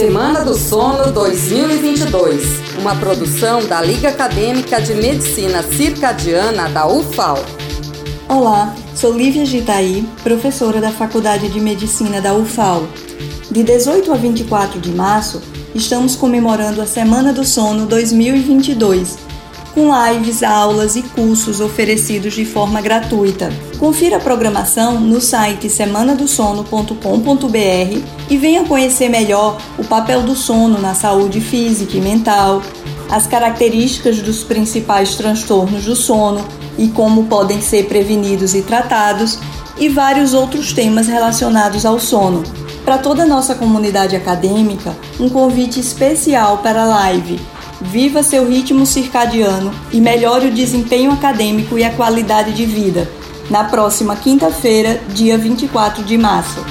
Semana do Sono 2022, uma produção da Liga Acadêmica de Medicina Circadiana da UFAL. Olá, sou Lívia Gitaí, professora da Faculdade de Medicina da UFAL. De 18 a 24 de março, estamos comemorando a Semana do Sono 2022, com lives, aulas e cursos oferecidos de forma gratuita. Confira a programação no site semanadosono.com.br e venha conhecer melhor o papel do sono na saúde física e mental, as características dos principais transtornos do sono e como podem ser prevenidos e tratados, e vários outros temas relacionados ao sono. Para toda a nossa comunidade acadêmica, um convite especial para a live Viva seu ritmo circadiano e melhore o desempenho acadêmico e a qualidade de vida. Na próxima quinta-feira, dia 24 de março.